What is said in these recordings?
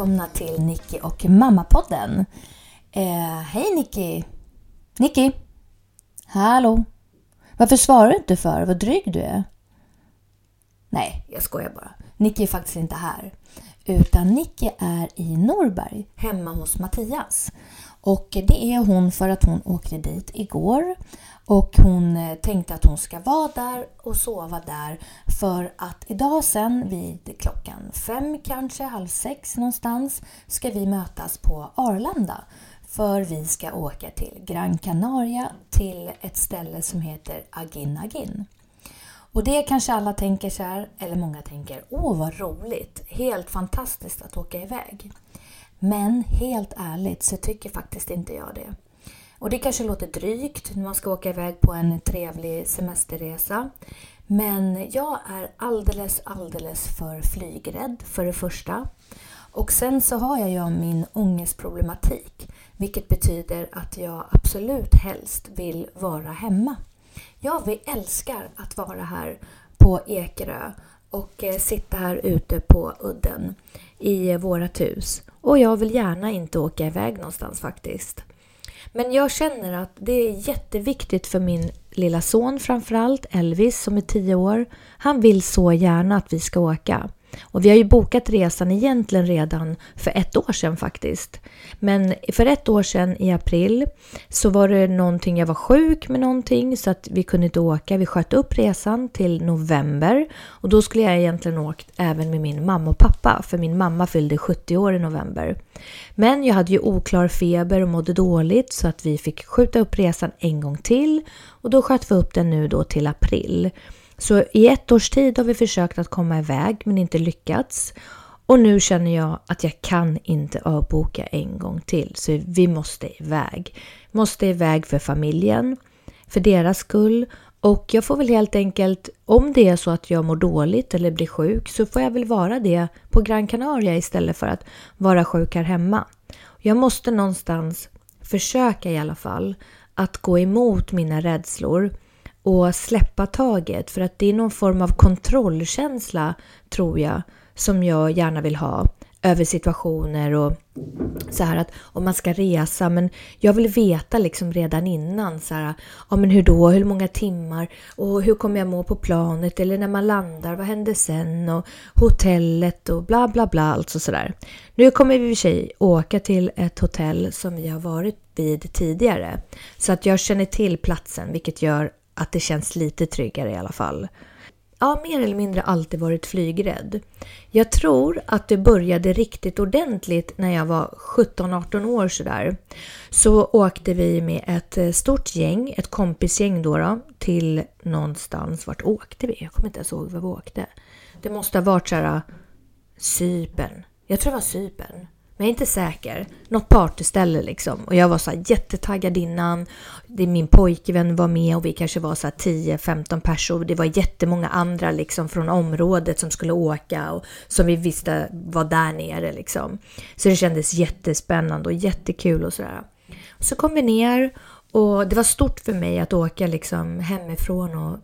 Välkomna till Nicky och Mammapodden. Eh, hej Nicky! Nicky! Hallå! Varför svarar du inte för? Vad dryg du är. Nej, jag skojar bara. Nicky är faktiskt inte här. Utan Nicky är i Norberg, hemma hos Mattias. Och det är hon för att hon åkte dit igår. Och hon eh, tänkte att hon ska vara där och sova där för att idag sen vid klockan fem kanske, halv sex någonstans ska vi mötas på Arlanda. För vi ska åka till Gran Canaria till ett ställe som heter Agin Agin. Och det kanske alla tänker så här, eller många tänker, åh vad roligt, helt fantastiskt att åka iväg. Men helt ärligt så tycker faktiskt inte jag det. Och det kanske låter drygt när man ska åka iväg på en trevlig semesterresa. Men jag är alldeles, alldeles för flygrädd för det första. Och sen så har jag ju min ångestproblematik. Vilket betyder att jag absolut helst vill vara hemma. Jag vi älskar att vara här på Ekerö och eh, sitta här ute på udden i eh, vårat hus. Och jag vill gärna inte åka iväg någonstans faktiskt. Men jag känner att det är jätteviktigt för min lilla son framförallt, Elvis som är 10 år. Han vill så gärna att vi ska åka. Och vi har ju bokat resan egentligen redan för ett år sedan faktiskt. Men för ett år sedan i april så var det någonting, jag var sjuk med någonting så att vi kunde inte åka. Vi sköt upp resan till november och då skulle jag egentligen åkt även med min mamma och pappa för min mamma fyllde 70 år i november. Men jag hade ju oklar feber och mådde dåligt så att vi fick skjuta upp resan en gång till och då sköt vi upp den nu då till april. Så i ett års tid har vi försökt att komma iväg men inte lyckats. Och nu känner jag att jag kan inte avboka en gång till. Så vi måste iväg. Måste iväg för familjen, för deras skull. Och jag får väl helt enkelt, om det är så att jag mår dåligt eller blir sjuk, så får jag väl vara det på Gran Canaria istället för att vara sjuk här hemma. Jag måste någonstans försöka i alla fall att gå emot mina rädslor och släppa taget för att det är någon form av kontrollkänsla tror jag som jag gärna vill ha över situationer och så här att om man ska resa, men jag vill veta liksom redan innan så här, ja men hur då, hur många timmar? Och hur kommer jag må på planet? Eller när man landar, vad händer sen? Och hotellet och bla bla bla, alltså sådär. Nu kommer vi i och för sig åka till ett hotell som vi har varit vid tidigare. Så att jag känner till platsen, vilket gör att det känns lite tryggare i alla fall. Ja, mer eller mindre alltid varit flygrädd. Jag tror att det började riktigt ordentligt när jag var 17-18 år sådär. Så åkte vi med ett eh, stort gäng, ett kompisgäng då, då till någonstans. Vart åkte vi? Jag kommer inte ens ihåg var vi åkte. Det måste ha varit såhär... Eh, Cypern. Jag tror det var Cypern. Men jag är inte säker. Något partyställe liksom. Och jag var så här jättetaggad innan. Det, min pojkvän var med och vi kanske var så 10-15 personer. Det var jättemånga andra liksom från området som skulle åka och som vi visste var där nere liksom. Så det kändes jättespännande och jättekul och sådär. Så kom vi ner och det var stort för mig att åka liksom hemifrån och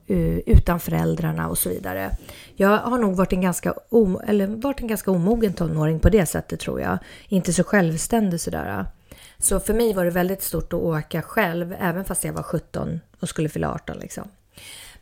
utan föräldrarna och så vidare. Jag har nog varit en ganska, om, eller varit en ganska omogen tonåring på det sättet tror jag. Inte så självständig sådär. Så för mig var det väldigt stort att åka själv, även fast jag var 17 och skulle fylla 18 liksom.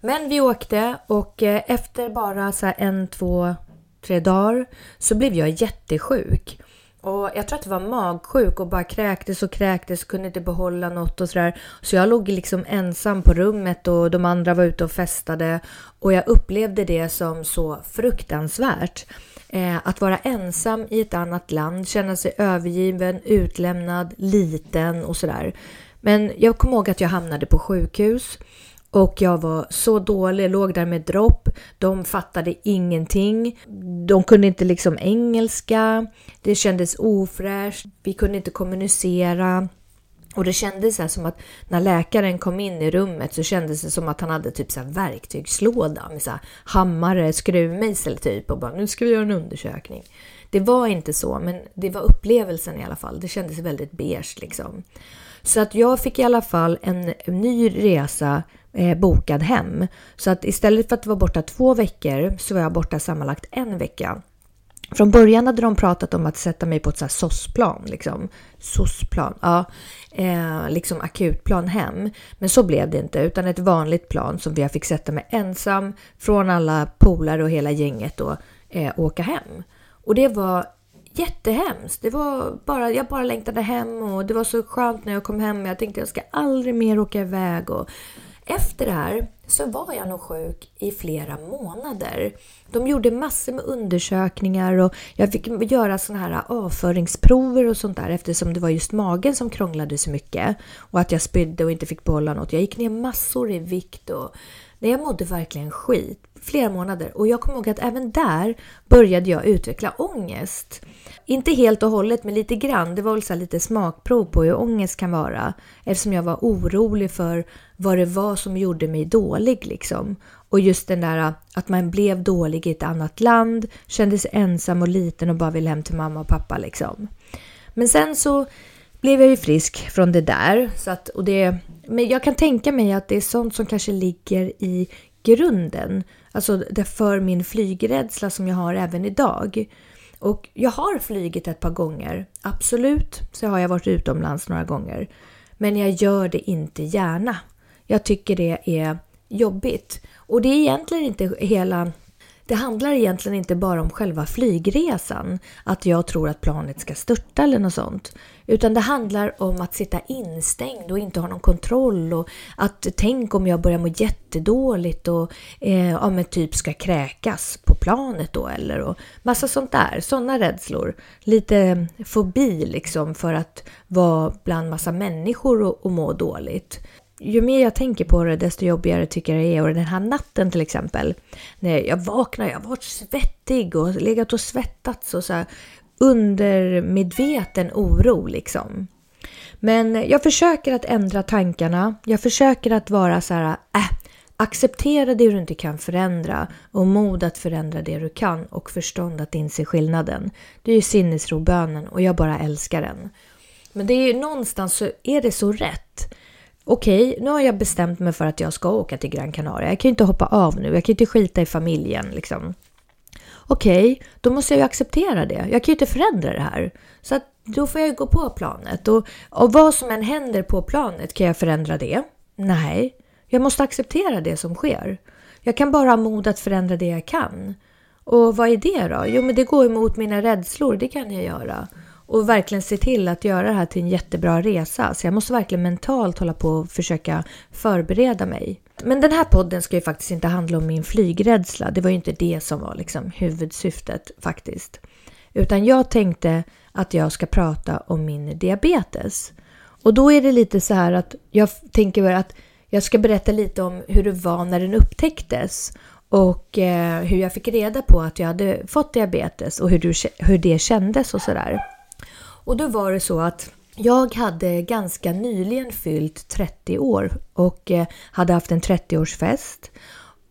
Men vi åkte och eh, efter bara så en, två, tre dagar så blev jag jättesjuk. Och jag tror att det var magsjuk och bara kräktes och kräktes och kunde inte behålla något och sådär. Så jag låg liksom ensam på rummet och de andra var ute och festade. Och jag upplevde det som så fruktansvärt. Eh, att vara ensam i ett annat land, känna sig övergiven, utlämnad, liten och sådär. Men jag kommer ihåg att jag hamnade på sjukhus och jag var så dålig, låg där med dropp. De fattade ingenting. De kunde inte liksom engelska. Det kändes ofräscht. Vi kunde inte kommunicera. Och det kändes så som att när läkaren kom in i rummet så kändes det som att han hade typ så här verktygslåda med så här hammare, skruvmejsel typ och bara nu ska vi göra en undersökning. Det var inte så, men det var upplevelsen i alla fall. Det kändes väldigt beige liksom. Så att jag fick i alla fall en ny resa eh, bokad hem. Så att istället för att vara borta två veckor så var jag borta sammanlagt en vecka. Från början hade de pratat om att sätta mig på ett SOS-plan, liksom. SOS-plan, ja, eh, liksom akutplan hem. Men så blev det inte, utan ett vanligt plan som jag fick sätta mig ensam från alla polare och hela gänget och eh, åka hem. Och det var jättehemskt. Det var bara, jag bara längtade hem och det var så skönt när jag kom hem. Jag tänkte jag ska aldrig mer åka iväg och efter det här så var jag nog sjuk i flera månader. De gjorde massor med undersökningar och jag fick göra såna här avföringsprover och sånt där eftersom det var just magen som krånglade så mycket och att jag spydde och inte fick behålla något. Jag gick ner massor i vikt och nej, jag mådde verkligen skit flera månader och jag kommer ihåg att även där började jag utveckla ångest. Inte helt och hållet, men lite grann. Det var väl så lite smakprov på hur ångest kan vara eftersom jag var orolig för vad det var som gjorde mig dålig liksom. Och just den där att man blev dålig i ett annat land, kände sig ensam och liten och bara ville hem till mamma och pappa liksom. Men sen så blev jag ju frisk från det där. Så att, och det, men jag kan tänka mig att det är sånt som kanske ligger i grunden. Alltså det för min flygrädsla som jag har även idag. Och jag har flygit ett par gånger. Absolut så har jag varit utomlands några gånger. Men jag gör det inte gärna. Jag tycker det är jobbigt. Och det är egentligen inte hela det handlar egentligen inte bara om själva flygresan, att jag tror att planet ska störta eller något sånt. Utan det handlar om att sitta instängd och inte ha någon kontroll och att tänk om jag börjar må jättedåligt och eh, ja, men typ ska kräkas på planet då eller och massa sånt där, sådana rädslor. Lite fobi liksom för att vara bland massa människor och, och må dåligt ju mer jag tänker på det, desto jobbigare tycker jag det är. Och den här natten till exempel, när jag vaknar, jag har varit svettig och legat och svettats och så här, undermedveten oro liksom. Men jag försöker att ändra tankarna. Jag försöker att vara så här, äh, acceptera det du inte kan förändra och mod att förändra det du kan och förstånd att inse skillnaden. Det är ju sinnesrobönen och jag bara älskar den. Men det är ju någonstans så är det så rätt okej, okay, nu har jag bestämt mig för att jag ska åka till Gran Canaria. Jag kan ju inte hoppa av nu, jag kan ju inte skita i familjen liksom. Okej, okay, då måste jag ju acceptera det. Jag kan ju inte förändra det här. Så att då får jag ju gå på planet. Och, och vad som än händer på planet, kan jag förändra det? Nej, jag måste acceptera det som sker. Jag kan bara ha mod att förändra det jag kan. Och vad är det då? Jo, men det går emot mina rädslor, det kan jag göra och verkligen se till att göra det här till en jättebra resa. Så jag måste verkligen mentalt hålla på och försöka förbereda mig. Men den här podden ska ju faktiskt inte handla om min flygrädsla. Det var ju inte det som var liksom huvudsyftet faktiskt. Utan jag tänkte att jag ska prata om min diabetes. Och då är det lite så här att jag tänker att jag ska berätta lite om hur det var när den upptäcktes och eh, hur jag fick reda på att jag hade fått diabetes och hur, du, hur det kändes och sådär. Och då var det så att jag hade ganska nyligen fyllt 30 år och eh, hade haft en 30-årsfest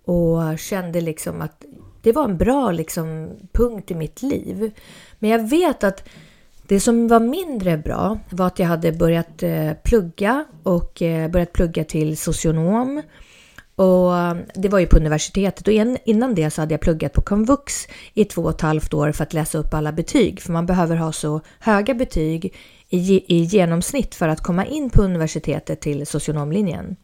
och kände liksom att det var en bra liksom, punkt i mitt liv. Men jag vet att det som var mindre bra var att jag hade börjat eh, plugga och eh, börjat plugga till socionom. Och um, det var ju på universitetet och innan det så hade jag pluggat på komvux i två och ett halvt år för att läsa upp alla betyg. För man behöver ha så höga betyg i, i genomsnitt för att komma in på universitetet till socionomlinjen.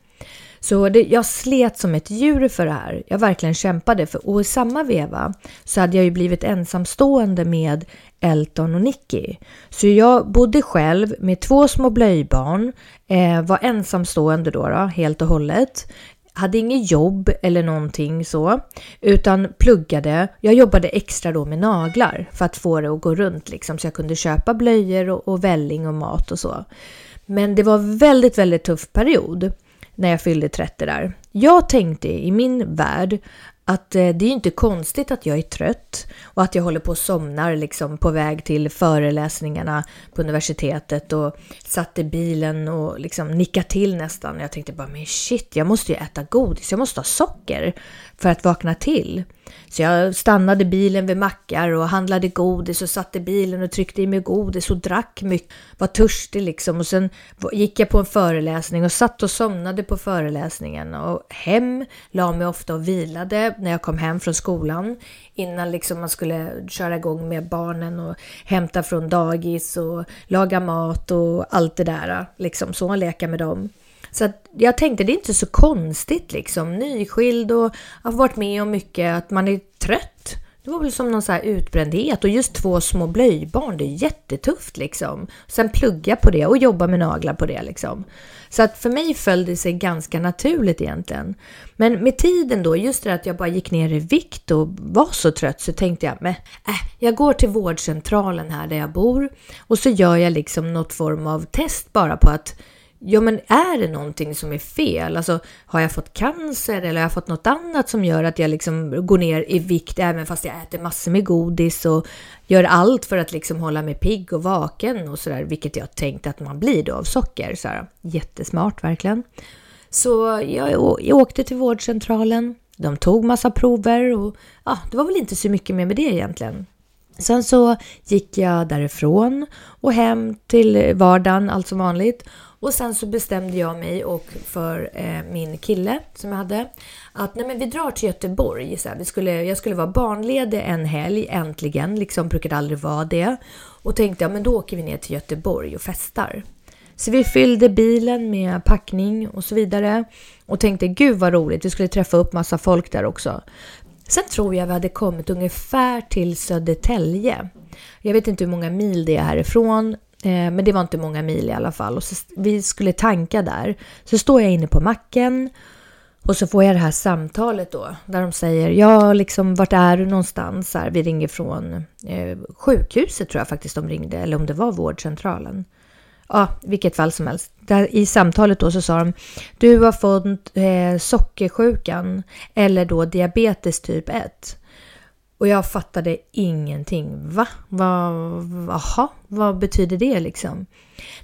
Så det, jag slet som ett djur för det här. Jag verkligen kämpade. För, och i samma veva så hade jag ju blivit ensamstående med Elton och Nicky. Så jag bodde själv med två små blöjbarn, eh, var ensamstående då, då helt och hållet hade inget jobb eller någonting så, utan pluggade. Jag jobbade extra då med naglar för att få det att gå runt liksom, så jag kunde köpa blöjor och, och välling och mat och så. Men det var väldigt, väldigt tuff period när jag fyllde 30 där. Jag tänkte i min värld att eh, det är inte konstigt att jag är trött och att jag håller på att somnar liksom på väg till föreläsningarna på universitetet och satt i bilen och liksom nickade till nästan. Jag tänkte bara, men shit, jag måste ju äta godis, jag måste ha socker för att vakna till. Så jag stannade bilen vid mackar och handlade godis och satte bilen och tryckte i mig godis och drack mycket. Var törstig liksom och sen gick jag på en föreläsning och satt och somnade på föreläsningen och hem, la mig ofta och vilade när jag kom hem från skolan innan liksom man skulle köra igång med barnen och hämta från dagis och laga mat och allt det där liksom så, leka med dem. Så att jag tänkte det är inte så konstigt liksom, nyskild och har varit med om mycket, att man är trött. Det var väl som någon så här utbrändhet och just två små blöjbarn, det är jättetufft liksom. Sen plugga på det och jobba med naglar på det liksom. Så att för mig föll det sig ganska naturligt egentligen. Men med tiden då, just det att jag bara gick ner i vikt och var så trött så tänkte jag, men äh, jag går till vårdcentralen här där jag bor och så gör jag liksom något form av test bara på att Ja, men är det någonting som är fel? Alltså, har jag fått cancer eller har jag fått något annat som gör att jag liksom går ner i vikt även fast jag äter massor med godis och gör allt för att liksom hålla mig pigg och vaken och sådär, vilket jag tänkte att man blir då av socker. Så här, jättesmart verkligen. Så jag, jag åkte till vårdcentralen. De tog massa prover och ja, det var väl inte så mycket mer med det egentligen. Sen så gick jag därifrån och hem till vardagen, allt som vanligt. Och sen så bestämde jag mig och för eh, min kille som jag hade att nej men vi drar till Göteborg. Så här, vi skulle, jag skulle vara barnledig en helg äntligen, liksom brukade aldrig vara det. Och tänkte ja men då åker vi ner till Göteborg och festar. Så vi fyllde bilen med packning och så vidare och tänkte gud vad roligt, vi skulle träffa upp massa folk där också. Sen tror jag vi hade kommit ungefär till Södertälje. Jag vet inte hur många mil det är härifrån, Eh, men det var inte många mil i alla fall. Och så, vi skulle tanka där. Så står jag inne på macken och så får jag det här samtalet då. Där de säger, ja liksom vart är du någonstans? Här, vi ringer från eh, sjukhuset tror jag faktiskt de ringde. Eller om det var vårdcentralen. Ja, vilket fall som helst. Där, I samtalet då så sa de, du har fått eh, sockersjukan eller då diabetes typ 1. Och jag fattade ingenting. Va? Jaha, vad betyder det liksom?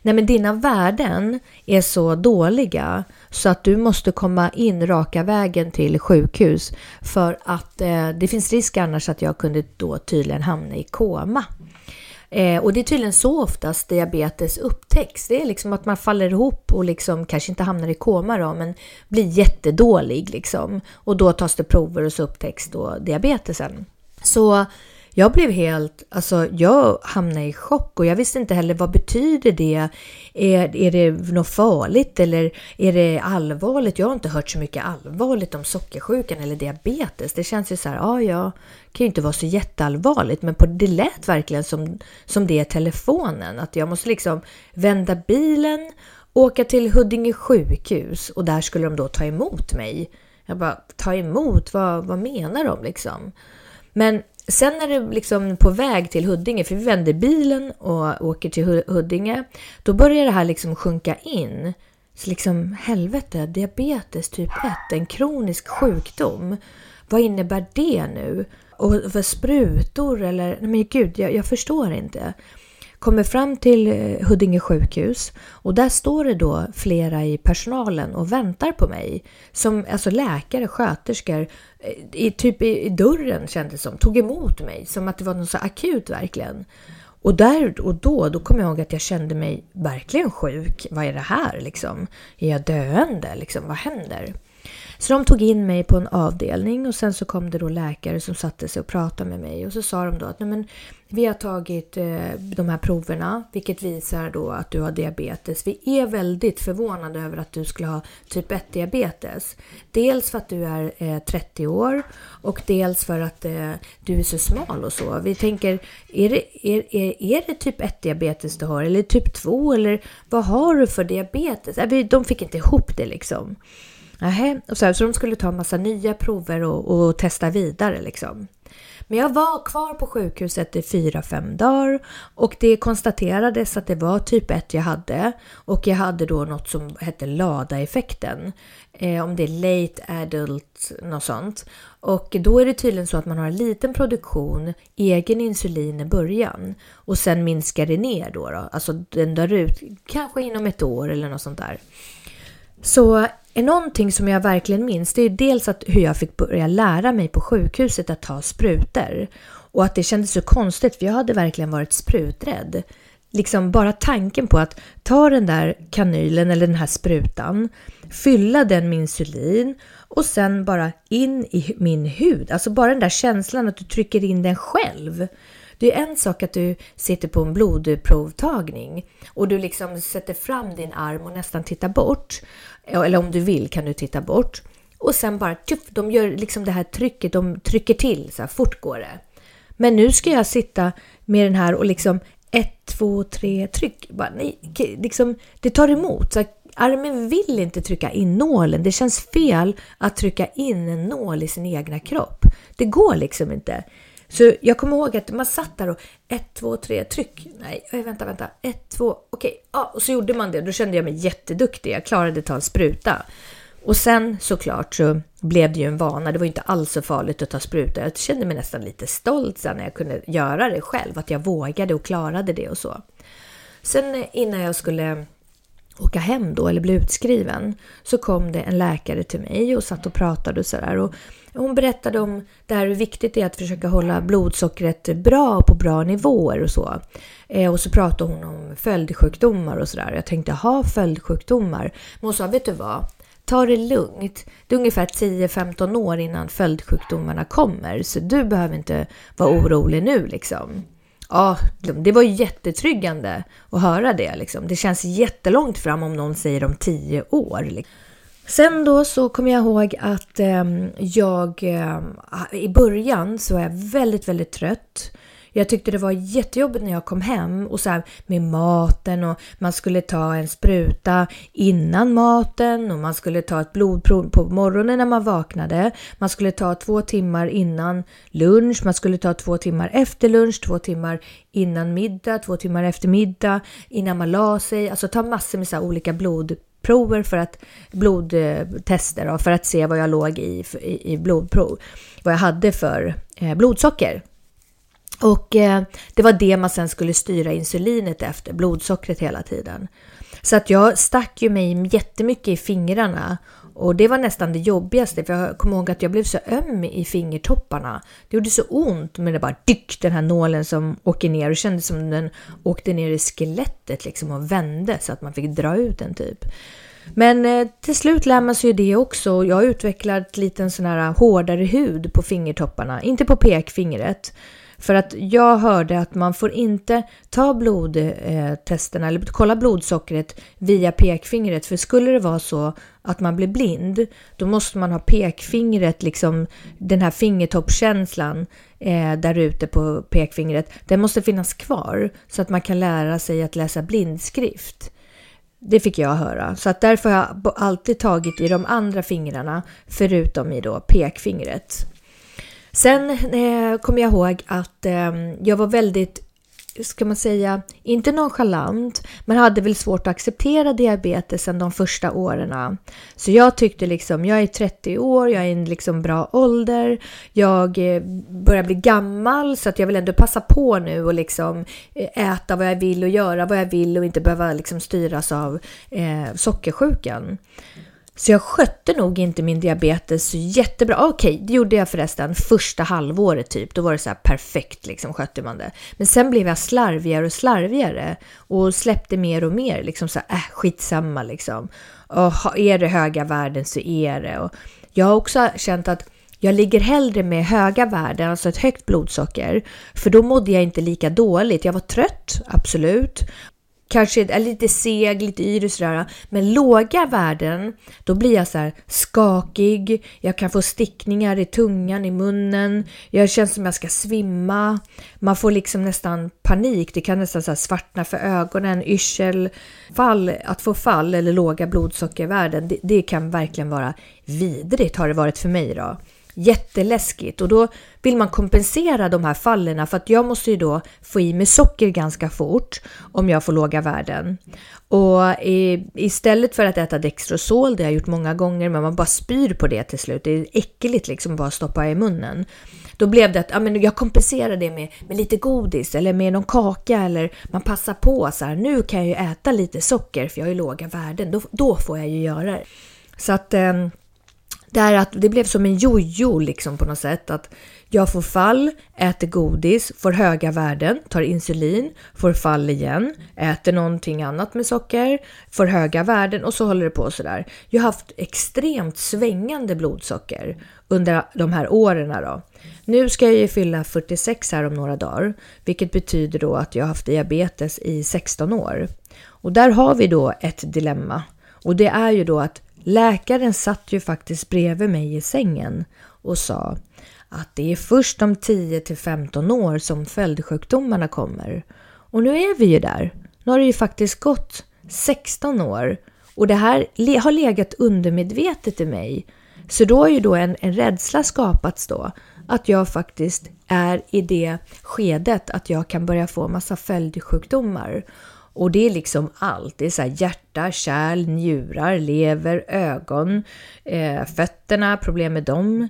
Nej men dina värden är så dåliga så att du måste komma in raka vägen till sjukhus för att eh, det finns risk annars att jag kunde då tydligen hamna i koma. Eh, och det är tydligen så oftast diabetes upptäcks. Det är liksom att man faller ihop och liksom kanske inte hamnar i koma då, men blir jättedålig liksom. Och då tas det prover och så upptäcks då diabetesen. Så jag blev helt, alltså jag hamnade i chock och jag visste inte heller vad betyder det? Är, är det något farligt eller är det allvarligt? Jag har inte hört så mycket allvarligt om sockersjukan eller diabetes. Det känns ju så här, ja ja, det kan ju inte vara så jätteallvarligt, men på, det lät verkligen som, som det är telefonen, att jag måste liksom vända bilen, åka till Huddinge sjukhus och där skulle de då ta emot mig. Jag bara, ta emot? Vad, vad menar de liksom? Men sen när det liksom på väg till Huddinge, för vi vänder bilen och åker till Huddinge, då börjar det här liksom sjunka in. Så liksom helvete, diabetes typ 1, en kronisk sjukdom. vad innebär det nu? Och för sprutor eller, nej men gud, jag, jag förstår inte. Kommer fram till eh, Huddinge sjukhus och där står det då flera i personalen och väntar på mig. Som alltså läkare, sköterskor, eh, i, typ i, i dörren kändes som, tog emot mig som att det var något så akut verkligen. Och där och då, då kom jag ihåg att jag kände mig verkligen sjuk. Vad är det här liksom? Är jag döende liksom? Vad händer? Så de tog in mig på en avdelning och sen så kom det då läkare som satte sig och pratade med mig och så sa de då att Nej, men, vi har tagit eh, de här proverna vilket visar då att du har diabetes. Vi är väldigt förvånade över att du skulle ha typ 1 diabetes. Dels för att du är eh, 30 år och dels för att eh, du är så smal och så. Vi tänker, är det, är, är, är det typ 1 diabetes du har eller typ 2 eller vad har du för diabetes? Äh, de fick inte ihop det liksom. Nähä, och så, här, så de skulle ta en massa nya prover och, och testa vidare liksom. Men jag var kvar på sjukhuset i fyra, fem dagar och det konstaterades att det var typ 1 jag hade och jag hade då något som hette LADA-effekten. Eh, om det är late adult, något sånt. Och då är det tydligen så att man har en liten produktion egen insulin i början och sen minskar det ner då, då. alltså den dör ut kanske inom ett år eller något sånt där. Så är någonting som jag verkligen minns, det är dels att hur jag fick börja lära mig på sjukhuset att ta sprutor. Och att det kändes så konstigt, för jag hade verkligen varit spruträdd. Liksom bara tanken på att ta den där kanylen eller den här sprutan, fylla den med insulin och sen bara in i min hud. Alltså bara den där känslan att du trycker in den själv. Det är en sak att du sitter på en blodprovtagning och du liksom sätter fram din arm och nästan tittar bort. Eller om du vill kan du titta bort. Och sen bara tjuff, de gör liksom det här trycket, de trycker till så här fort går det. Men nu ska jag sitta med den här och liksom ett, två, tre, tryck. Bara, nej, liksom, det tar emot. Så armen vill inte trycka in nålen. Det känns fel att trycka in en nål i sin egna kropp. Det går liksom inte. Så jag kommer ihåg att man satt där och ett, två, tre, tryck. Nej, vänta, vänta. Ett, två, okej. Ja, och så gjorde man det. Då kände jag mig jätteduktig. Jag klarade att ta en spruta. Och sen såklart så blev det ju en vana. Det var ju inte alls så farligt att ta spruta. Jag kände mig nästan lite stolt sen när jag kunde göra det själv. Att jag vågade och klarade det och så. Sen eh, innan jag skulle åka hem då eller bli utskriven så kom det en läkare till mig och satt och pratade och sådär. Hon berättade om det här hur viktigt det är att försöka hålla blodsockret bra på bra nivåer och så. Eh, och så pratade hon om följdsjukdomar och sådär. Jag tänkte, ha följdsjukdomar? Men hon sa, vet du vad? Ta det lugnt. Det är ungefär 10-15 år innan följdsjukdomarna kommer, så du behöver inte vara orolig nu liksom. Ja, det var jättetryggande att höra det. Liksom. Det känns jättelångt fram om någon säger om 10 år. Liksom. Sen då så kommer jag ihåg att eh, jag eh, i början så var jag väldigt, väldigt trött. Jag tyckte det var jättejobbigt när jag kom hem och så här med maten och man skulle ta en spruta innan maten och man skulle ta ett blodprov på morgonen när man vaknade. Man skulle ta två timmar innan lunch, man skulle ta två timmar efter lunch, två timmar innan middag, två timmar efter middag, innan man la sig. Alltså ta massor med så olika blod prover för att blodtester för att se vad jag låg i, i, i blodprov, vad jag hade för eh, blodsocker. Och eh, det var det man sen skulle styra insulinet efter, blodsockret hela tiden. Så att jag stack ju mig jättemycket i fingrarna och det var nästan det jobbigaste för jag kommer ihåg att jag blev så öm i fingertopparna. Det gjorde så ont men det bara dyck, den här nålen som åker ner och kändes som den åkte ner i skelettet liksom och vände så att man fick dra ut den typ. Men eh, till slut lär man sig ju det också. Jag har utvecklat lite sån här hårdare hud på fingertopparna, inte på pekfingret. För att jag hörde att man får inte ta blodtesterna eh, eller kolla blodsockret via pekfingret. För skulle det vara så att man blir blind, då måste man ha pekfingret, liksom den här fingertoppskänslan eh, där ute på pekfingret, den måste finnas kvar så att man kan lära sig att läsa blindskrift. Det fick jag höra. Så att därför har jag alltid tagit i de andra fingrarna förutom i då pekfingret. Sen eh, kommer jag ihåg att eh, jag var väldigt ska man säga, inte nonchalant, men hade väl svårt att acceptera diabetesen de första åren. Så jag tyckte liksom, jag är 30 år, jag är i en liksom bra ålder, jag eh, börjar bli gammal så att jag vill ändå passa på nu och liksom eh, äta vad jag vill och göra vad jag vill och inte behöva liksom styras av eh, sockersjukan. Så jag skötte nog inte min diabetes jättebra. Okej, okay, det gjorde jag förresten första halvåret typ. Då var det så här perfekt liksom skötte man det. Men sen blev jag slarvigare och slarvigare och släppte mer och mer liksom så här, äh, skitsamma liksom. Och är det höga värden så är det. Och jag har också känt att jag ligger hellre med höga värden, alltså ett högt blodsocker, för då mådde jag inte lika dåligt. Jag var trött, absolut, kanske är lite seg, lite yr och sådär. Men låga värden, då blir jag så här skakig, jag kan få stickningar i tungan, i munnen, jag känns som jag ska svimma. Man får liksom nästan panik, det kan nästan så svartna för ögonen, yrsel, fall, att få fall eller låga blodsockervärden, det, det kan verkligen vara vidrigt har det varit för mig då. Jätteläskigt och då vill man kompensera de här fallen för att jag måste ju då få i mig socker ganska fort om jag får låga värden. Och i, istället för att äta Dextrosol, det har jag gjort många gånger, men man bara spyr på det till slut. Det är äckligt liksom att bara stoppa i munnen. Då blev det att ja, men jag kompenserar det med, med lite godis eller med någon kaka eller man passar på så här. Nu kan jag ju äta lite socker för jag har ju låga värden. Då, då får jag ju göra det. Så att eh, det, är att det blev som en jojo liksom på något sätt. Att jag får fall, äter godis, får höga värden, tar insulin, får fall igen, äter någonting annat med socker, får höga värden och så håller det på sådär. Jag har haft extremt svängande blodsocker under de här åren då. Nu ska jag ju fylla 46 här om några dagar, vilket betyder då att jag har haft diabetes i 16 år. Och där har vi då ett dilemma. Och det är ju då att Läkaren satt ju faktiskt bredvid mig i sängen och sa att det är först om 10 till 15 år som följdsjukdomarna kommer. Och nu är vi ju där. Nu har det ju faktiskt gått 16 år och det här har legat undermedvetet i mig. Så då har ju då en, en rädsla skapats då att jag faktiskt är i det skedet att jag kan börja få massa följdsjukdomar. Och det är liksom allt. Det är så hjärta, kärl, njurar, lever, ögon, eh, fötterna, problem med dem.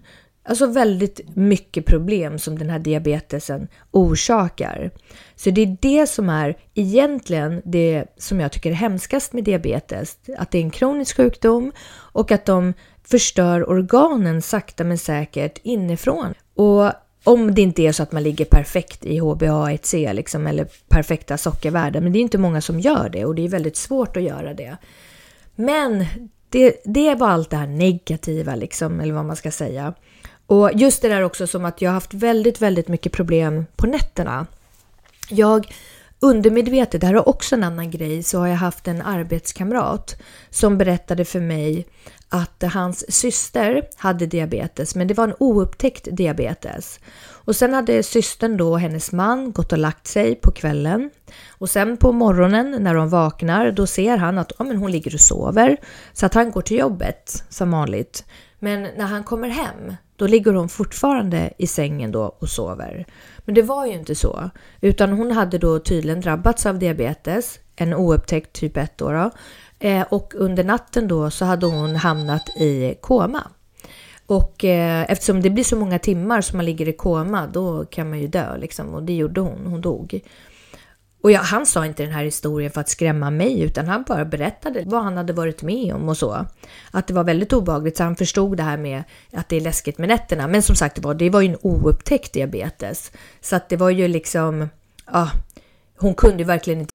Alltså väldigt mycket problem som den här diabetesen orsakar. Så det är det som är egentligen det som jag tycker är hemskast med diabetes. Att det är en kronisk sjukdom och att de förstör organen sakta men säkert inifrån. Och om det inte är så att man ligger perfekt i HbA1c liksom, eller perfekta sockervärden. Men det är inte många som gör det och det är väldigt svårt att göra det. Men det, det var allt det här negativa, liksom, eller vad man ska säga. Och just det där också som att jag har haft väldigt, väldigt mycket problem på nätterna. Jag undermedvetet, det här är också en annan grej, så har jag haft en arbetskamrat som berättade för mig att hans syster hade diabetes, men det var en oupptäckt diabetes. Och sen hade systern då och hennes man gått och lagt sig på kvällen. Och sen på morgonen när de vaknar, då ser han att ja, men hon ligger och sover. Så att han går till jobbet som vanligt. Men när han kommer hem, då ligger hon fortfarande i sängen då och sover. Men det var ju inte så, utan hon hade då tydligen drabbats av diabetes, en oupptäckt typ 1 då, då Eh, och under natten då så hade hon hamnat i koma. Och eh, eftersom det blir så många timmar som man ligger i koma, då kan man ju dö liksom. Och det gjorde hon, hon dog. Och ja, han sa inte den här historien för att skrämma mig, utan han bara berättade vad han hade varit med om och så. Att det var väldigt obagligt, så han förstod det här med att det är läskigt med nätterna. Men som sagt, det var, det var ju en oupptäckt diabetes. Så att det var ju liksom, ja, hon kunde ju verkligen inte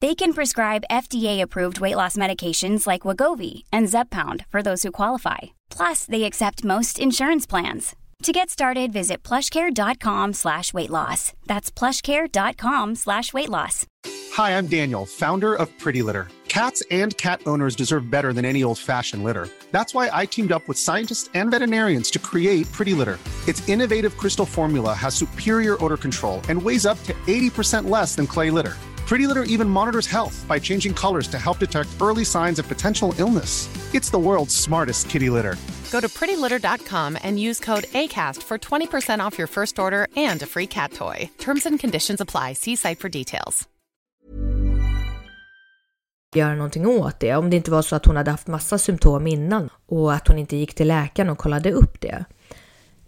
They can prescribe FDA-approved weight loss medications like Wagovi and Zepbound for those who qualify. Plus, they accept most insurance plans. To get started, visit plushcare.com slash weight loss. That's plushcare.com slash weight loss. Hi, I'm Daniel, founder of Pretty Litter. Cats and cat owners deserve better than any old-fashioned litter. That's why I teamed up with scientists and veterinarians to create Pretty Litter. Its innovative crystal formula has superior odor control and weighs up to 80% less than clay litter. Pretty Litter even monitors health by changing colors to help detect early signs of potential illness. It's the world's smartest kitty litter. Go to prettylitter.com and use code ACAST for 20% off your first order and a free cat toy. Terms and conditions apply. See site for details. Göra någonting åt det, om det inte var så att hon hade haft massa symptom innan och att hon inte gick till läkaren och kollade upp det.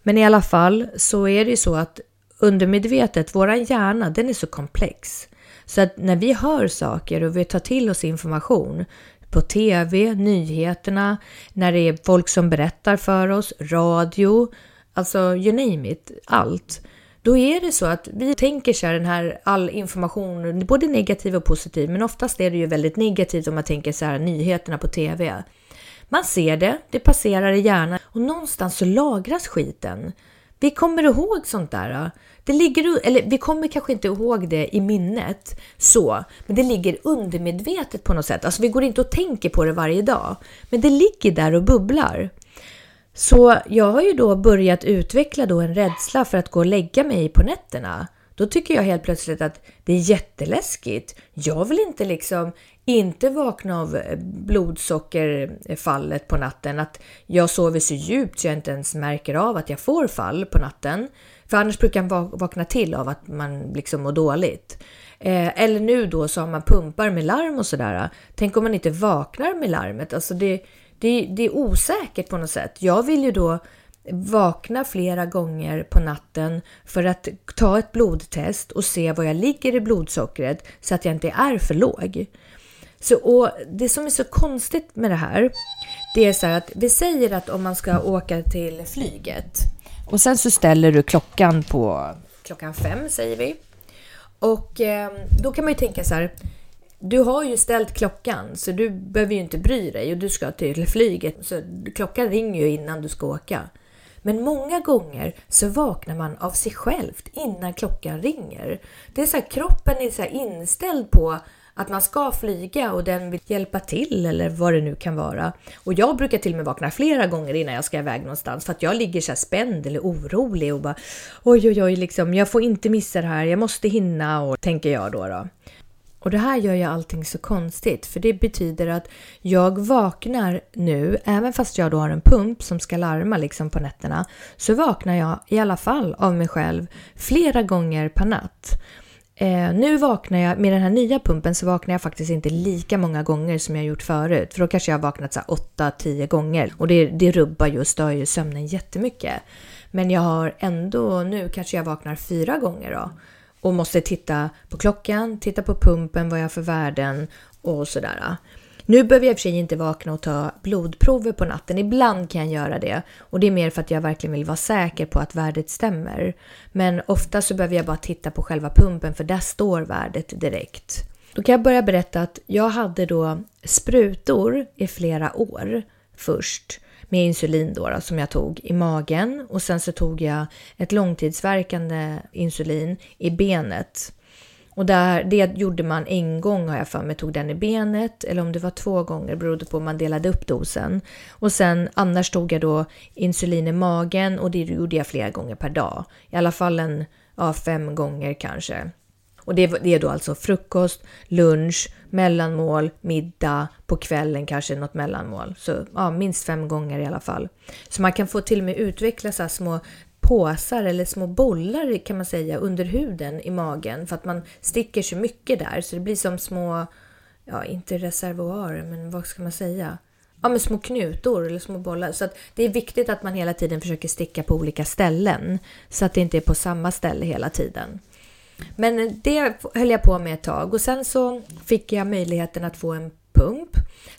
Men i alla fall så är det ju så att undermedvetet, våran hjärna, den är så komplex. Så att när vi hör saker och vi tar till oss information på tv, nyheterna, när det är folk som berättar för oss, radio, alltså you name it, allt. Då är det så att vi tänker så här, den här all information, både negativ och positiv, men oftast är det ju väldigt negativt om man tänker så här, nyheterna på tv. Man ser det, det passerar i hjärnan och någonstans så lagras skiten. Vi kommer ihåg sånt där. Det ligger, eller vi kommer kanske inte ihåg det i minnet så, men det ligger undermedvetet på något sätt. Alltså vi går inte och tänker på det varje dag, men det ligger där och bubblar. Så jag har ju då börjat utveckla då en rädsla för att gå och lägga mig på nätterna. Då tycker jag helt plötsligt att det är jätteläskigt. Jag vill inte liksom inte vakna av eh, blodsockerfallet på natten. Att jag sover så djupt så jag inte ens märker av att jag får fall på natten. För annars brukar man vakna till av att man liksom mår dåligt. Eh, eller nu då så har man pumpar med larm och sådär. Tänk om man inte vaknar med larmet. Alltså det, det, det är osäkert på något sätt. Jag vill ju då vakna flera gånger på natten för att ta ett blodtest och se var jag ligger i blodsockret så att jag inte är för låg. Så, och det som är så konstigt med det här, det är så här att vi säger att om man ska åka till flyget och sen så ställer du klockan på klockan fem säger vi. Och eh, då kan man ju tänka så här, du har ju ställt klockan så du behöver ju inte bry dig och du ska till flyget. Så klockan ringer ju innan du ska åka. Men många gånger så vaknar man av sig självt innan klockan ringer. Det är så här, kroppen är så inställd på att man ska flyga och den vill hjälpa till eller vad det nu kan vara. Och jag brukar till och med vakna flera gånger innan jag ska iväg någonstans för att jag ligger så här spänd eller orolig och bara oj, oj, oj, liksom, jag får inte missa det här, jag måste hinna och tänker jag då. då. Och det här gör ju allting så konstigt för det betyder att jag vaknar nu, även fast jag då har en pump som ska larma liksom på nätterna, så vaknar jag i alla fall av mig själv flera gånger per natt. Eh, nu vaknar jag, med den här nya pumpen så vaknar jag faktiskt inte lika många gånger som jag gjort förut. För då kanske jag har vaknat så 8-10 gånger och det, det rubbar ju och stör ju sömnen jättemycket. Men jag har ändå, nu kanske jag vaknar fyra gånger då. Och måste titta på klockan, titta på pumpen, vad jag har för värden och sådär. Nu behöver jag i och för sig inte vakna och ta blodprover på natten. Ibland kan jag göra det och det är mer för att jag verkligen vill vara säker på att värdet stämmer. Men ofta så behöver jag bara titta på själva pumpen för där står värdet direkt. Då kan jag börja berätta att jag hade då sprutor i flera år först med insulin då, då, som jag tog i magen och sen så tog jag ett långtidsverkande insulin i benet. Och där, det gjorde man en gång har jag för mig, tog den i benet eller om det var två gånger berodde på om man delade upp dosen. Och sen annars tog jag då insulin i magen och det gjorde jag flera gånger per dag. I alla fall en, ja, fem gånger kanske. Och det, det, är då alltså frukost, lunch, mellanmål, middag, på kvällen kanske något mellanmål. Så ja, minst fem gånger i alla fall. Så man kan få till och med utveckla så små påsar eller små bollar kan man säga under huden i magen för att man sticker så mycket där så det blir som små, ja inte reservoarer men vad ska man säga? Ja men små knutor eller små bollar. Så att det är viktigt att man hela tiden försöker sticka på olika ställen så att det inte är på samma ställe hela tiden. Men det höll jag på med ett tag och sen så fick jag möjligheten att få en pump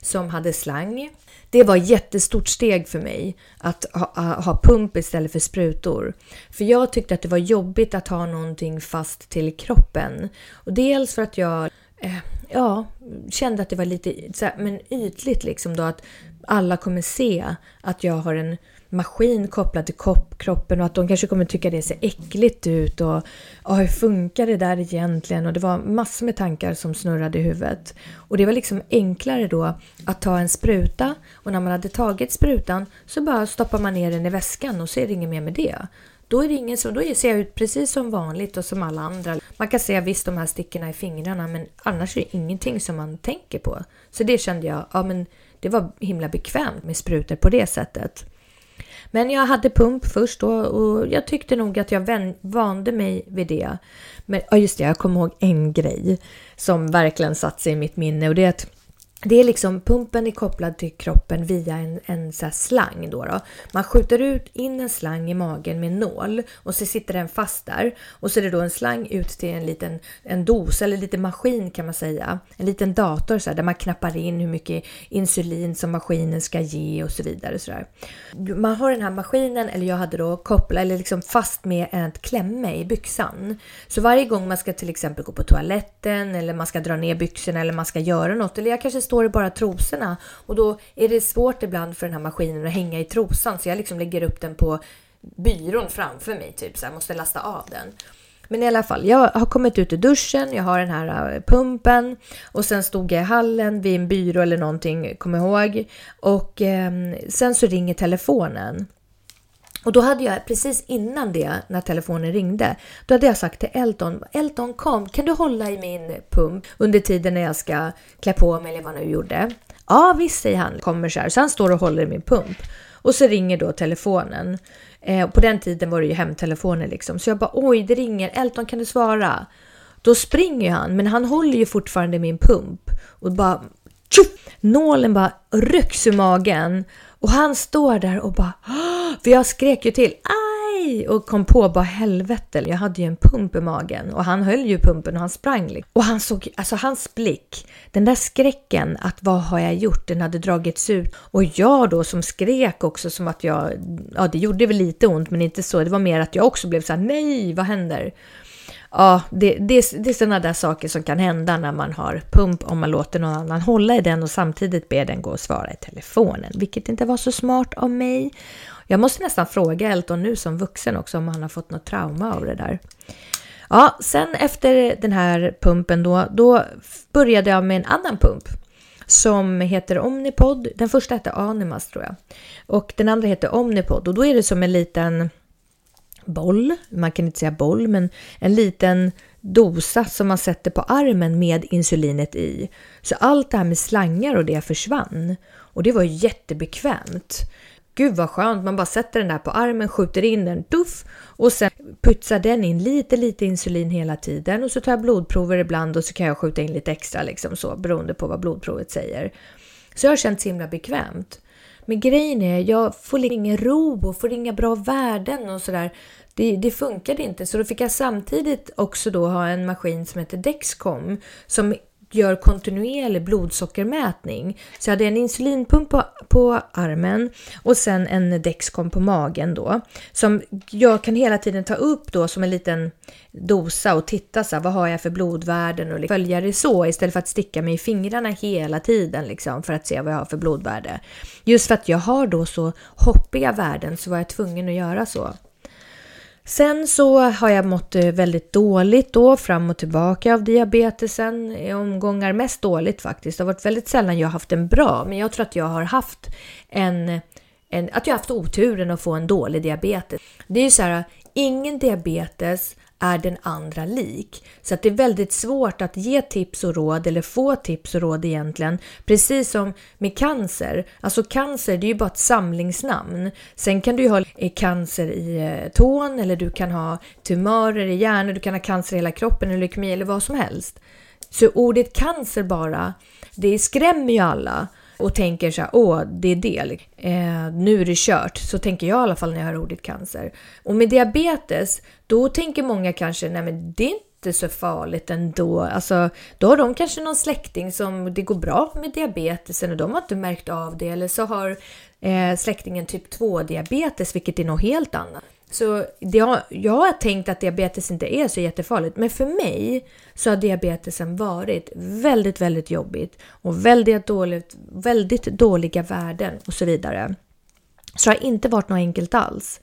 som hade slang. Det var ett jättestort steg för mig att ha, ha, pump istället för sprutor. För jag tyckte att det var jobbigt att ha någonting fast till kroppen. Och dels för att jag eh, ja, kände att det var lite så här, men ytligt liksom då att alla kommer se att jag har en maskin kopplad till kroppen och att de kanske kommer tycka det ser äckligt ut och, och hur funkar det där egentligen? Och det var massor med tankar som snurrade i huvudet. Och det var liksom enklare då att ta en spruta och när man hade tagit sprutan så bara stoppar man ner den i väskan och så är det inget mer med det. Då är det ingen som, då ser jag ut precis som vanligt och som alla andra. Man kan se visst de här stickorna i fingrarna men annars är det ingenting som man tänker på. Så det kände jag, ja men det var himla bekvämt med sprutor på det sättet. Men jag hade pump först då och jag tyckte nog att jag vande mig vid det. Men ja, just det, jag kommer ihåg en grej som verkligen satt sig i mitt minne och det är att det är liksom pumpen är kopplad till kroppen via en, en så slang. Då, då Man skjuter ut in en slang i magen med en nål och så sitter den fast där. Och så är det då en slang ut till en liten en dos eller lite maskin kan man säga. En liten dator så här, där man knappar in hur mycket insulin som maskinen ska ge och så vidare. Så där. Man har den här maskinen, eller jag hade då kopplat eller liksom fast med ett klämme i byxan. Så varje gång man ska till exempel gå på toaletten eller man ska dra ner byxorna eller man ska göra något eller jag kanske står det bara trosorna och då är det svårt ibland för den här maskinen att hänga i trosan så jag liksom lägger upp den på byrån framför mig typ så jag måste lasta av den. Men i alla fall, jag har kommit ut ur duschen, jag har den här eh, pumpen och sen stod jag i hallen vid en byrå eller någonting, kom ihåg. Och eh, sen så ringer telefonen. Och då hade jag precis innan det, när telefonen ringde, då hade jag sagt till Elton, Elton kom, kan du hålla i min pump under tiden när jag ska klä på mig eller vad jag nu gjorde? Ja visst, säger han, kommer så här. Så han står och håller i min pump. Och så ringer då telefonen. Eh, på den tiden var det ju hemtelefoner liksom. Så jag bara, oj det ringer, Elton kan du svara? Då springer han, men han håller ju fortfarande min pump. Och bara, tjoff! Nålen bara rycks ur magen. Och han står där och bara, för jag skrek ju till, aj! Och kom på bara helvete, jag hade ju en pump i magen och han höll ju pumpen och han sprang. Liksom. Och han såg, alltså hans blick, den där skräcken att vad har jag gjort, den hade dragits ut. Och jag då som skrek också som att jag, ja det gjorde väl lite ont men inte så, det var mer att jag också blev så här, nej vad händer? Ja, det, det, det är sådana där saker som kan hända när man har pump om man låter någon annan hålla i den och samtidigt ber den gå och svara i telefonen, vilket inte var så smart av mig. Jag måste nästan fråga Elton nu som vuxen också om han har fått något trauma av det där. Ja, sen efter den här pumpen då, då började jag med en annan pump som heter Omnipod. Den första hette Animas tror jag och den andra heter Omnipod och då är det som en liten boll, man kan inte säga boll, men en liten dosa som man sätter på armen med insulinet i. Så allt det här med slangar och det försvann. Och det var jättebekvämt. Gud vad skönt, man bara sätter den där på armen, skjuter in den, tuff, och sen pytsar den in lite, lite insulin hela tiden och så tar jag blodprover ibland och så kan jag skjuta in lite extra liksom så beroende på vad blodprovet säger. Så jag har känt så himla bekvämt. Men grejen är, jag får liksom ingen ro och får inga bra värden och sådär. Det, det funkade inte, så då fick jag samtidigt också då ha en maskin som heter Dexcom som gör kontinuerlig blodsockermätning. Så jag hade en insulinpump på, på armen och sen en Dexcom på magen då. Som jag kan hela tiden ta upp då som en liten dosa och titta så här, vad har jag för blodvärden och liksom följa det så istället för att sticka mig i fingrarna hela tiden liksom för att se vad jag har för blodvärde. Just för att jag har då så hoppiga värden så var jag tvungen att göra så. Sen så har jag mått eh, väldigt dåligt då, fram och tillbaka av diabetesen i omgångar. Mest dåligt faktiskt. Det har varit väldigt sällan jag har haft en bra, men jag tror att jag har haft en, en att jag har haft oturen att få en dålig diabetes. Det är ju så här, ingen diabetes är den andra lik. Så att det är väldigt svårt att ge tips och råd eller få tips och råd egentligen. Precis som med cancer. Alltså cancer det är ju bara ett samlingsnamn. Sen kan du ju ha eh, cancer i eh, tån eller du kan ha tumörer i hjärnan, du kan ha cancer i hela kroppen eller leukemi eller vad som helst. Så ordet cancer bara, det skrämmer ju alla och tänker så här, åh, det är det. Eh, nu är det kört. Så tänker jag i alla fall när jag hör ordet cancer. Och med diabetes, då tänker många kanske, nej men det är inte så farligt ändå. Alltså, då har de kanske någon släkting som det går bra med diabetesen och de har inte märkt av det. Eller så har eh, släktingen typ 2 diabetes, vilket är något helt annat. Så det jag har tänkt att diabetes inte är så jättefarligt, men för mig så har diabetesen varit väldigt, väldigt jobbigt och väldigt, dåligt, väldigt dåliga värden och så vidare. Så det har inte varit något enkelt alls.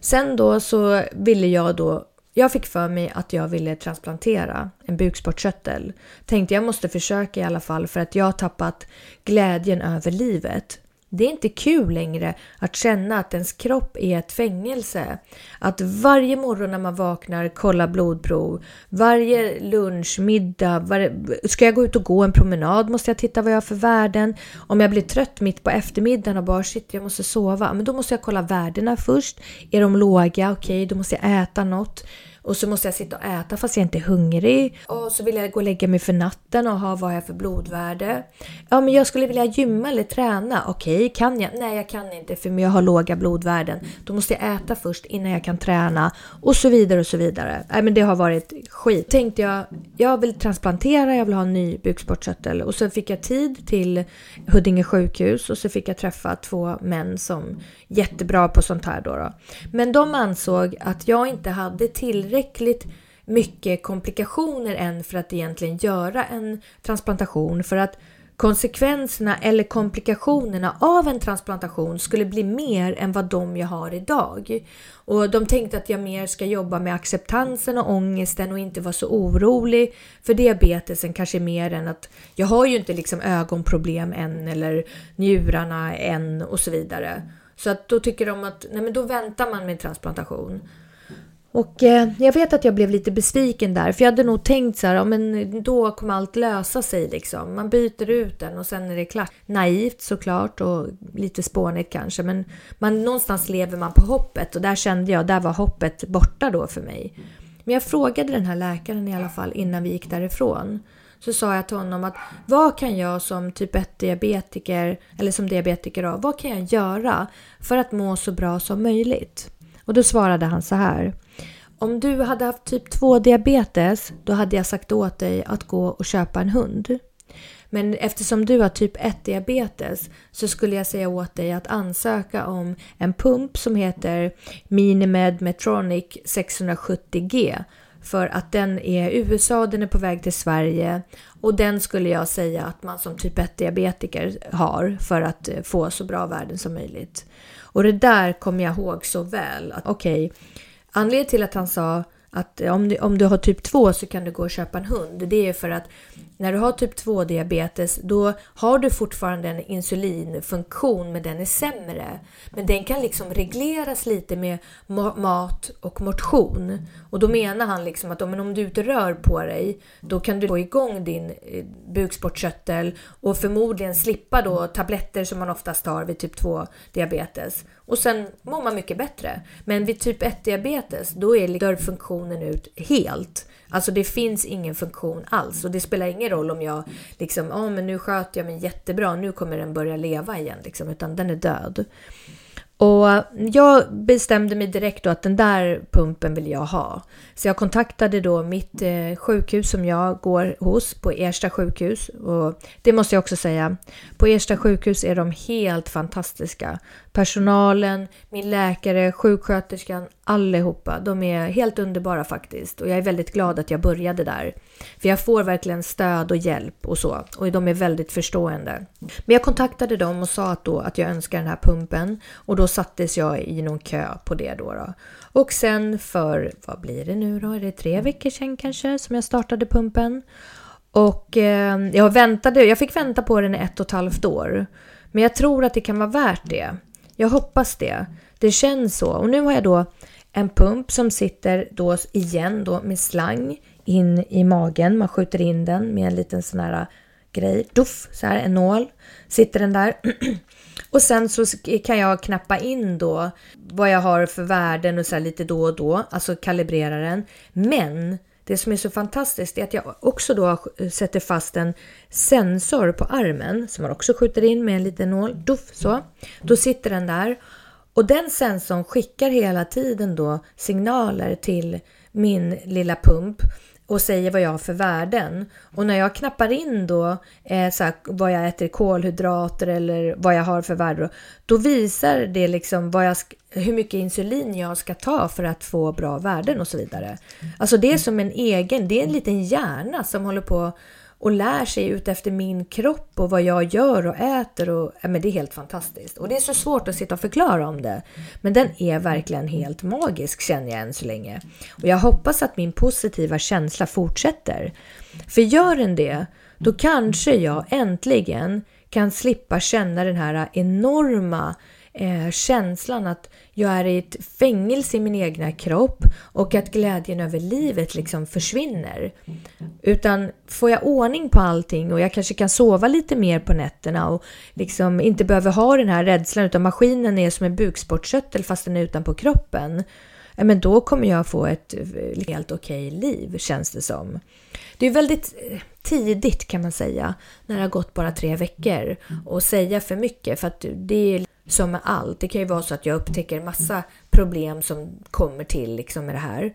Sen då så ville jag då jag fick för mig att jag ville transplantera en bukspottkörtel. Tänkte jag måste försöka i alla fall för att jag har tappat glädjen över livet. Det är inte kul längre att känna att ens kropp är ett fängelse. Att varje morgon när man vaknar kolla blodprov, varje lunch, middag, var... ska jag gå ut och gå en promenad måste jag titta vad jag har för värden. Om jag blir trött mitt på eftermiddagen och bara shit jag måste sova, men då måste jag kolla värdena först. Är de låga? Okej, okay, då måste jag äta något. Och så måste jag sitta och äta fast jag inte är hungrig. Och så vill jag gå och lägga mig för natten och ha vad jag för blodvärde. Ja, men jag skulle vilja gymma eller träna. Okej, okay, kan jag? Nej, jag kan inte för jag har låga blodvärden. Då måste jag äta först innan jag kan träna och så vidare och så vidare. Nej, men det har varit skit. Tänkte jag, jag vill transplantera, jag vill ha en ny bukspottkörtel och så fick jag tid till Huddinge sjukhus och så fick jag träffa två män som jättebra på sånt här då. då. Men de ansåg att jag inte hade tillräckligt tillräckligt mycket komplikationer än för att egentligen göra en transplantation för att konsekvenserna eller komplikationerna av en transplantation skulle bli mer än vad de jag har idag. Och de tänkte att jag mer ska jobba med acceptansen och ångesten och inte vara så orolig för diabetesen kanske mer än att jag har ju inte liksom ögonproblem än eller njurarna än och så vidare. Så att då tycker de att nej men då väntar man med transplantation. Och eh, jag vet att jag blev lite besviken där, för jag hade nog tänkt så här, ja, men då kommer allt lösa sig liksom. Man byter ut den och sen är det klart. Naivt såklart och lite spånigt kanske, men man, någonstans lever man på hoppet och där kände jag, där var hoppet borta då för mig. Men jag frågade den här läkaren i alla fall innan vi gick därifrån så sa jag till honom att vad kan jag som typ 1 diabetiker eller som diabetiker då, vad kan jag göra för att må så bra som möjligt? Och då svarade han så här. Om du hade haft typ 2 diabetes, då hade jag sagt åt dig att gå och köpa en hund. Men eftersom du har typ 1 diabetes så skulle jag säga åt dig att ansöka om en pump som heter Minimed Metronic 670G för att den är i USA, den är på väg till Sverige och den skulle jag säga att man som typ 1 diabetiker har för att eh, få så bra värden som möjligt. Och det där kommer jag ihåg så väl. Okej, okay, anledningen till att han sa att om du, om du har typ 2 så kan du gå och köpa en hund. Det är för att när du har typ 2 diabetes då har du fortfarande en insulinfunktion men den är sämre. Men den kan liksom regleras lite med mat och motion. Och då menar han liksom att om du inte rör på dig då kan du få igång din eh, bukspottkörtel och förmodligen slippa då tabletter som man oftast tar vid typ 2 diabetes. Och sen mår man mycket bättre. Men vid typ 1 diabetes då är liksom dör funktionen ut helt. Alltså det finns ingen funktion alls och det spelar ingen roll om jag liksom, ja oh, men nu sköter jag mig jättebra, nu kommer den börja leva igen liksom, utan den är död. Och jag bestämde mig direkt då att den där pumpen vill jag ha. Så jag kontaktade då mitt eh, sjukhus som jag går hos på Ersta sjukhus. Och det måste jag också säga, på Ersta sjukhus är de helt fantastiska. Personalen, min läkare, sjuksköterskan, allihopa. De är helt underbara faktiskt. Och jag är väldigt glad att jag började där. För jag får verkligen stöd och hjälp och så. Och de är väldigt förstående. Men jag kontaktade dem och sa att, då, att jag önskar den här pumpen. Och då sattes jag i någon kö på det då. då. Och sen för, vad blir det nu då? Är det tre veckor sedan kanske som jag startade pumpen? Och eh, jag väntade, jag fick vänta på den i ett och ett halvt år. Men jag tror att det kan vara värt det. Jag hoppas det. Det känns så. Och nu har jag då en pump som sitter då igen då med slang in i magen. Man skjuter in den med en liten sån här äh, grej. Duff, så här en nål. Sitter den där. Och sen så kan jag knappa in då vad jag har för värden och så lite då och då, alltså kalibrera den. Men det som är så fantastiskt är att jag också då sätter fast en sensor på armen som man också skjuter in med en liten nål. Duff, så. Då sitter den där och den sensorn skickar hela tiden då signaler till min lilla pump och säger vad jag har för värden. Och när jag knappar in då eh, så här, vad jag äter kolhydrater eller vad jag har för värden, då visar det liksom vad jag hur mycket insulin jag ska ta för att få bra värden och så vidare. Alltså det är som en egen, det är en liten hjärna som håller på och lär sig ut efter min kropp och vad jag gör och äter. Och, ja, men det är helt fantastiskt. Och det är så svårt att sitta och förklara om det. Men den är verkligen helt magisk känner jag än så länge. Och jag hoppas att min positiva känsla fortsätter. För gör den det, då kanske jag äntligen kan slippa känna den här enorma eh, känslan att jag är i ett fängelse i min egna kropp och att glädjen över livet liksom försvinner. Utan får jag ordning på allting och jag kanske kan sova lite mer på nätterna och liksom inte behöver ha den här rädslan utan maskinen är som en bukspottkörtel fast den är utanpå kroppen. Men då kommer jag få ett eh, helt okej liv känns det som. Det är väldigt eh, tidigt kan man säga när det har gått bara tre veckor och säga för mycket för att det är som med allt. Det kan ju vara så att jag upptäcker massa problem som kommer till liksom med det här.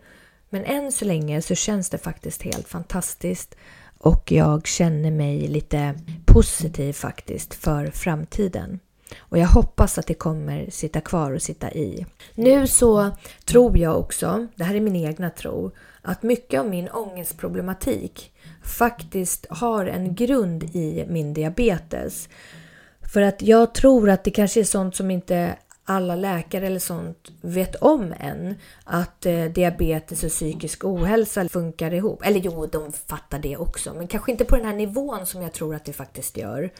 Men än så länge så känns det faktiskt helt fantastiskt och jag känner mig lite positiv faktiskt för framtiden. Och jag hoppas att det kommer sitta kvar och sitta i. Nu så tror jag också, det här är min egna tro, att mycket av min ångestproblematik faktiskt har en grund i min diabetes. För att jag tror att det kanske är sånt som inte alla läkare eller sånt vet om än. Att eh, diabetes och psykisk ohälsa funkar ihop. Eller jo, de fattar det också. Men kanske inte på den här nivån som jag tror att det faktiskt gör.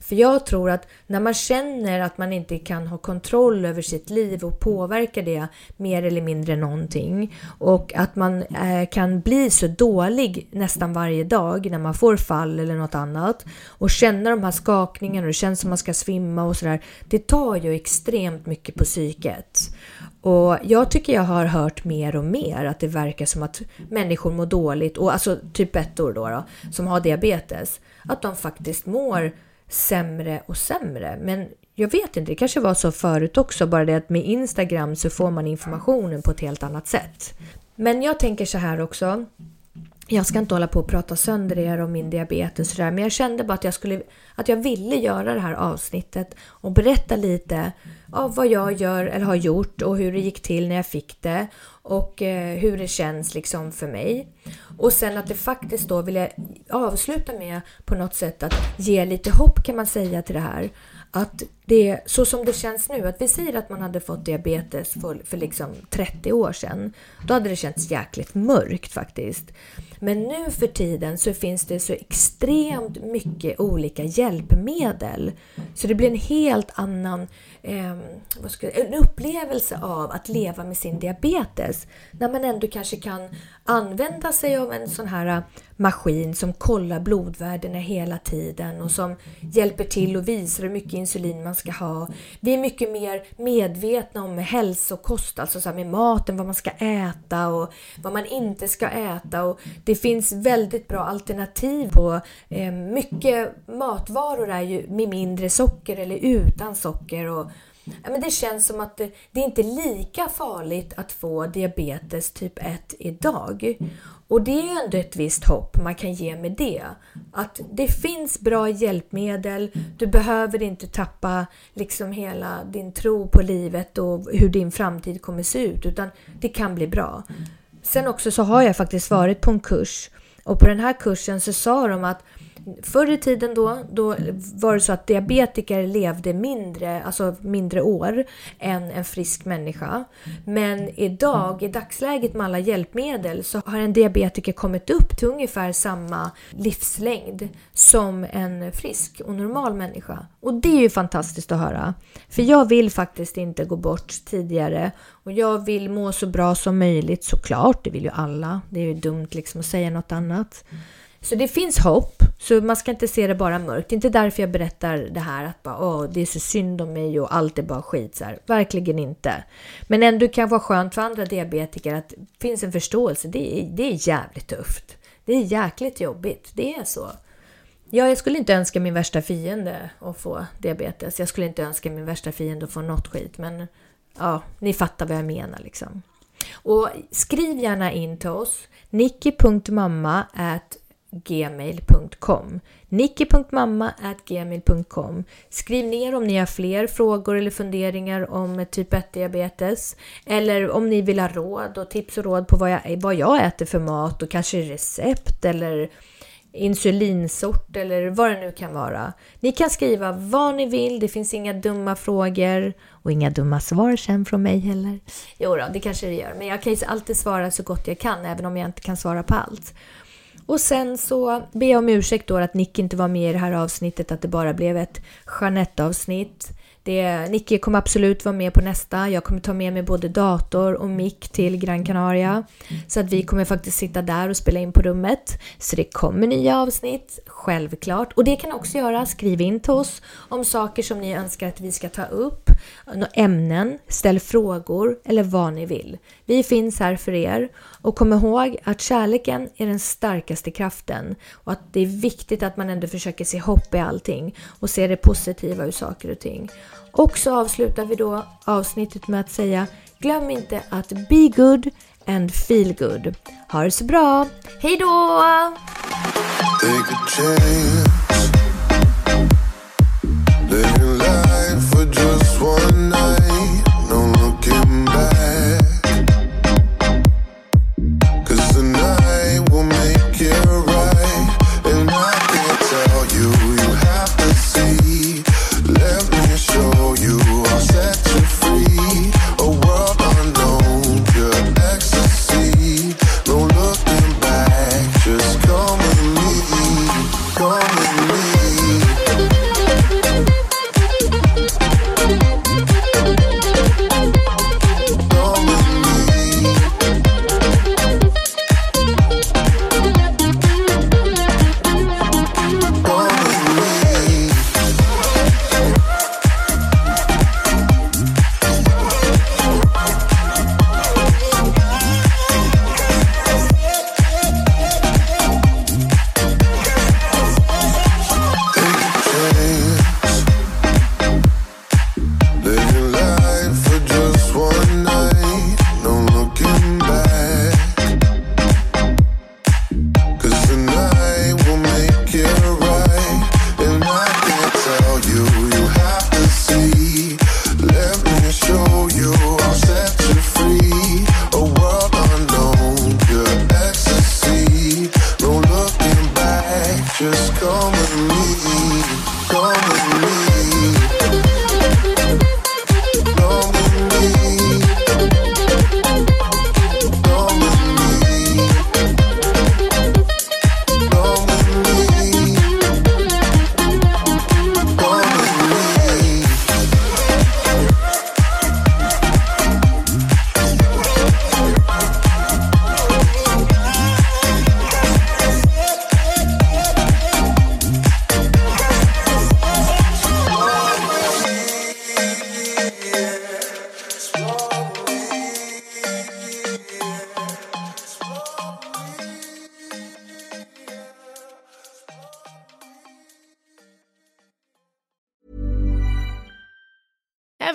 För jag tror att när man känner att man inte kan ha kontroll över sitt liv och påverka det mer eller mindre någonting och att man eh, kan bli så dålig nästan varje dag när man får fall eller något annat och känna de här skakningarna och det känns som man ska svimma och sådär. Det tar ju extremt mycket på psyket. Och jag tycker jag har hört mer och mer att det verkar som att människor mår dåligt, och alltså typ 1 då, då som har diabetes, att de faktiskt mår sämre och sämre. Men jag vet inte, det kanske var så förut också, bara det att med Instagram så får man informationen på ett helt annat sätt. Men jag tänker så här också. Jag ska inte hålla på och prata sönder er om min diabetes och sådär, men jag kände bara att jag, skulle, att jag ville göra det här avsnittet och berätta lite av vad jag gör eller har gjort och hur det gick till när jag fick det och eh, hur det känns liksom för mig. Och sen att det faktiskt då vill jag avsluta med på något sätt att ge lite hopp kan man säga till det här. Att det så som det känns nu, att vi säger att man hade fått diabetes för, för liksom 30 år sedan. Då hade det känts jäkligt mörkt faktiskt. Men nu för tiden så finns det så extremt mycket olika hjälpmedel. Så det blir en helt annan eh, vad ska, en upplevelse av att leva med sin diabetes. När man ändå kanske kan använda sig av en sån här maskin som kollar blodvärdena hela tiden och som hjälper till och visar hur mycket insulin man ska ha. Vi är mycket mer medvetna om hälsokost, alltså så med maten, vad man ska äta och vad man inte ska äta. Och det finns väldigt bra alternativ på eh, mycket matvaror är ju med mindre socker eller utan socker. Och men det känns som att det, det är inte lika farligt att få diabetes typ 1 idag. Och det är ändå ett visst hopp man kan ge med det. Att det finns bra hjälpmedel, du behöver inte tappa liksom hela din tro på livet och hur din framtid kommer se ut, utan det kan bli bra. Sen också så har jag faktiskt varit på en kurs och på den här kursen så sa de att Förr i tiden då, då var det så att diabetiker levde mindre, alltså mindre år än en frisk människa. Men idag, i dagsläget med alla hjälpmedel, så har en diabetiker kommit upp till ungefär samma livslängd som en frisk och normal människa. Och det är ju fantastiskt att höra. För jag vill faktiskt inte gå bort tidigare och jag vill må så bra som möjligt såklart, det vill ju alla. Det är ju dumt liksom att säga något annat. Så det finns hopp, så man ska inte se det bara mörkt. Det är inte därför jag berättar det här att bara, Åh, det är så synd om mig och allt är bara skit. Så här. Verkligen inte. Men ändå kan vara skönt för andra diabetiker att det finns en förståelse. Det är, det är jävligt tufft. Det är jäkligt jobbigt. Det är så. Ja, jag skulle inte önska min värsta fiende att få diabetes. Jag skulle inte önska min värsta fiende att få något skit. Men ja, ni fattar vad jag menar liksom. Och skriv gärna in till oss. Nicky.mamma gmail.com nicki.mamma.gmail.com Skriv ner om ni har fler frågor eller funderingar om typ 1-diabetes eller om ni vill ha råd och tips och råd på vad jag, vad jag äter för mat och kanske recept eller insulinsort eller vad det nu kan vara. Ni kan skriva vad ni vill, det finns inga dumma frågor och inga dumma svar sen från mig heller. Jo då, det kanske det gör, men jag kan ju alltid svara så gott jag kan även om jag inte kan svara på allt. Och sen så ber jag om ursäkt då att Nick inte var med i det här avsnittet, att det bara blev ett Jeanette-avsnitt. Det, Nicky kommer absolut vara med på nästa. Jag kommer ta med mig både dator och mick till Gran Canaria. Så att vi kommer faktiskt sitta där och spela in på rummet. Så det kommer nya avsnitt, självklart. Och det kan också göra, skriv in till oss om saker som ni önskar att vi ska ta upp ämnen, ställ frågor eller vad ni vill. Vi finns här för er och kom ihåg att kärleken är den starkaste kraften och att det är viktigt att man ändå försöker se hopp i allting och se det positiva ur saker och ting. Och så avslutar vi då avsnittet med att säga glöm inte att be good and feel good. Ha det så bra! Hejdå! Take a chance.